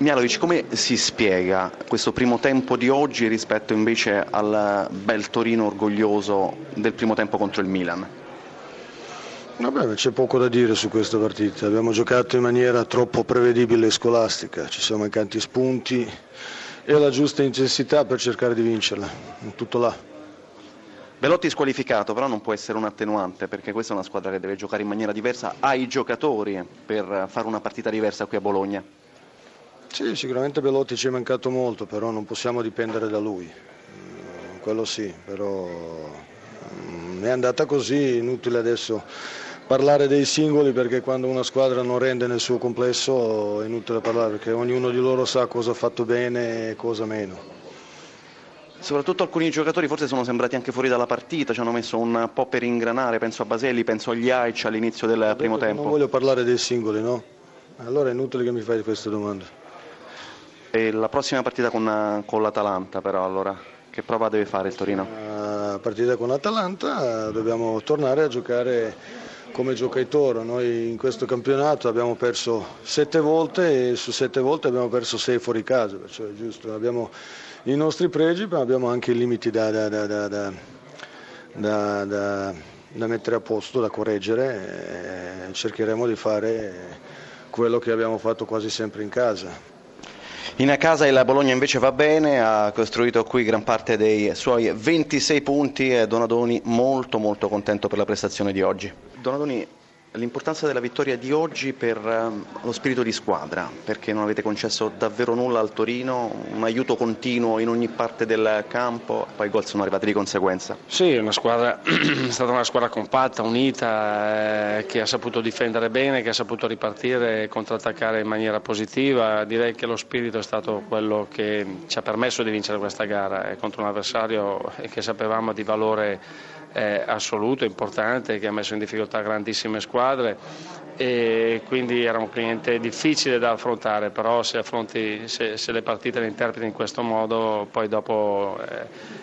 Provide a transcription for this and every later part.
Mialovic, come si spiega questo primo tempo di oggi rispetto invece al bel Torino orgoglioso del primo tempo contro il Milan? Vabbè, c'è poco da dire su questa partita, abbiamo giocato in maniera troppo prevedibile e scolastica, ci sono mancati spunti e la giusta intensità per cercare di vincerla, tutto là. Belotti squalificato, però non può essere un attenuante perché questa è una squadra che deve giocare in maniera diversa, ha i giocatori per fare una partita diversa qui a Bologna. Sì, sicuramente Belotti ci è mancato molto, però non possiamo dipendere da lui, mm, quello sì, però mm, è andata così, inutile adesso parlare dei singoli perché quando una squadra non rende nel suo complesso è inutile parlare perché ognuno di loro sa cosa ha fatto bene e cosa meno. Soprattutto alcuni giocatori forse sono sembrati anche fuori dalla partita, ci hanno messo un po' per ingranare, penso a Baselli, penso agli Aic all'inizio del primo tempo. Non voglio parlare dei singoli, no? Allora è inutile che mi fai queste domande. E la prossima partita con, con l'Atalanta però allora, che prova deve fare il Torino? La partita con l'Atalanta dobbiamo tornare a giocare come gioca il Toro. Noi in questo campionato abbiamo perso sette volte e su sette volte abbiamo perso sei fuori casa, perciò è giusto. Abbiamo i nostri pregi ma abbiamo anche i limiti da, da, da, da mettere a posto, da correggere cercheremo di fare quello che abbiamo fatto quasi sempre in casa. In casa il Bologna invece va bene, ha costruito qui gran parte dei suoi 26 punti e Donadoni molto molto contento per la prestazione di oggi. Donadoni, l'importanza della vittoria di oggi per ehm, lo spirito di squadra, perché non avete concesso davvero nulla al Torino, un aiuto continuo in ogni parte del campo, poi i gol sono arrivati di conseguenza. Sì, è, squadra, è stata una squadra compatta, unita, eh, che ha saputo difendere bene, che ha saputo ripartire e contrattaccare in maniera positiva. Direi che lo spirito è stato quello che ci ha permesso di vincere questa gara eh, contro un avversario che sapevamo di valore eh, assoluto, importante, che ha messo in difficoltà grandissime squadre e quindi era un cliente difficile da affrontare, però se, affronti, se, se le partite le interpreti in questo modo poi dopo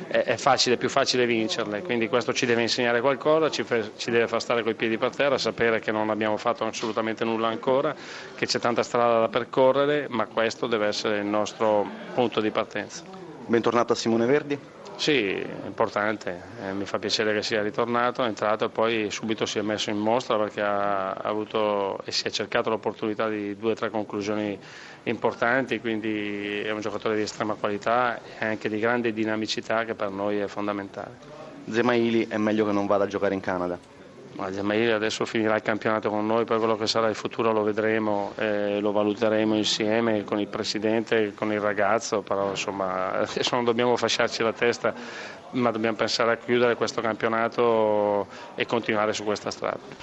eh, è, facile, è più facile vincerle, quindi questo ci deve insegnare qualcosa, ci, ci deve far stare coi piedi per terra, sapere che non abbiamo fatto assolutamente nulla ancora, che c'è tanta strada da percorrere, ma questo deve essere il nostro punto di partenza. Bentornato a Simone Verdi. Sì, importante, eh, mi fa piacere che sia ritornato, è entrato e poi subito si è messo in mostra perché ha avuto e si è cercato l'opportunità di due o tre conclusioni importanti, quindi è un giocatore di estrema qualità e anche di grande dinamicità che per noi è fondamentale. Zemaili è meglio che non vada a giocare in Canada? Magliamaili adesso finirà il campionato con noi, poi quello che sarà il futuro lo vedremo, eh, lo valuteremo insieme con il presidente, con il ragazzo, però insomma adesso non dobbiamo fasciarci la testa, ma dobbiamo pensare a chiudere questo campionato e continuare su questa strada.